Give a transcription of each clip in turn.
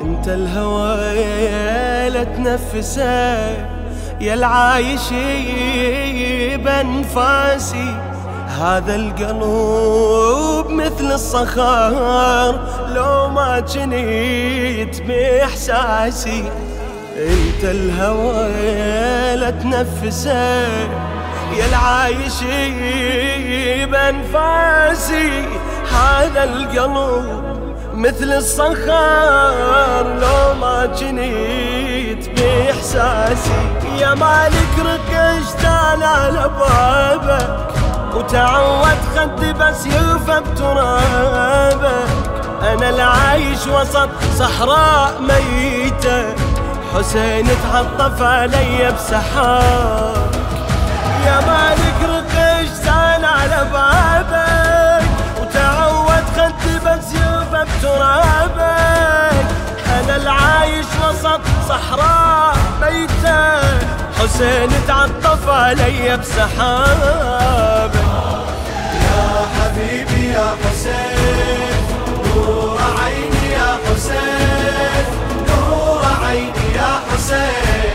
انت الهوى لا تنفسه يا العايش بانفاسي. هذا القلب مثل الصخر لو ما جنيت بإحساسي. انت الهوى لا تنفسه يا العايش بانفاسي. هذا القلب مثل الصخر لو ما جنيت بإحساسي. يا مالك رقشت على بابك وتعود خدي بس يلفى بترابك أنا العايش وسط صحراء ميتة. حسين تعطف علي بسحاب. يا مالك رقش على بابك حسين تعطف علي بسحابك يا حبيبي يا حسين نور عيني يا حسين نور عيني يا حسين.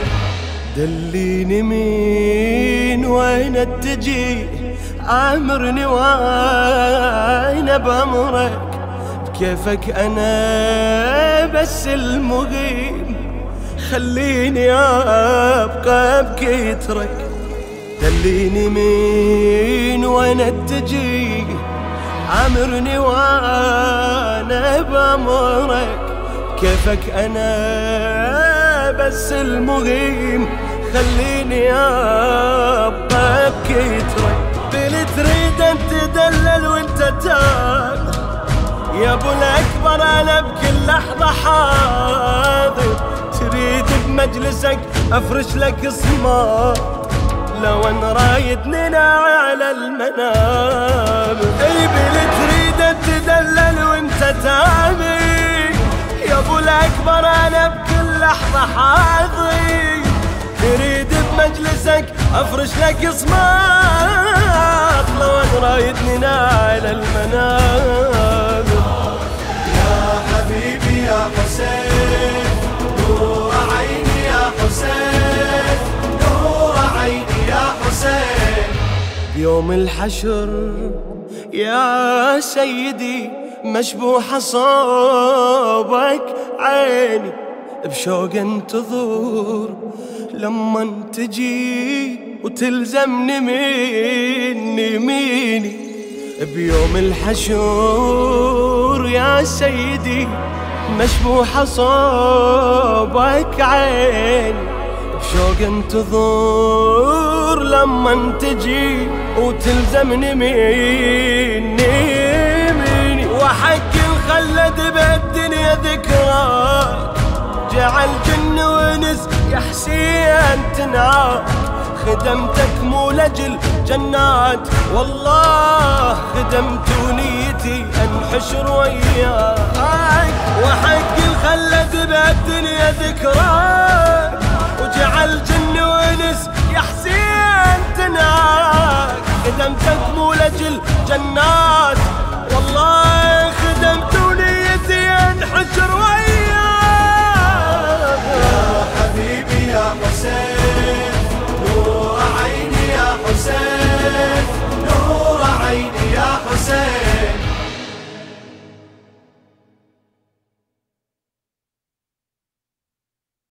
دليني مين وين اتجي آمرني وين بأمرك؟ بكيفك أنا بس المغيم خليني أبقى بكترك دليني مين وين اتجي امرني وأنا بأمرك. كيفك أنا بس المغيم؟ خليني أبقى بكترك بلي تريد أن تدلل وأنت تاخذ يا أبو الاكبر أنا بكل لحظة حاضر. تريد بمجلسك أفرش لك صمات لو أن رايدني على المنام. إي بلي تريد تدلل وأنت تامي. يا أبو الأكبر أنا بكل لحظة حاضر. تريد بمجلسك أفرش لك صمات لو أن رايدني نال المنام. بيوم الحشر يا سيدي مشبوحة صوبك عيني بشوق انتظر لما تجي وتلزمني مني ميني. بيوم الحشور يا سيدي مشبوحة صوبك عيني بشوق انتظر لما تجي وتلزمني مني مني. وحق الخلد بالدنيا ذكراك جعل جن ونس يا حسين تنعاك خدمتك مو لجل جنات. والله خدمت ونيتي أنحشر وياك. وحق الخلد بالدنيا ذكراك خدمتك مو لجل جنات. والله خدمت ونيتي انحشر وياك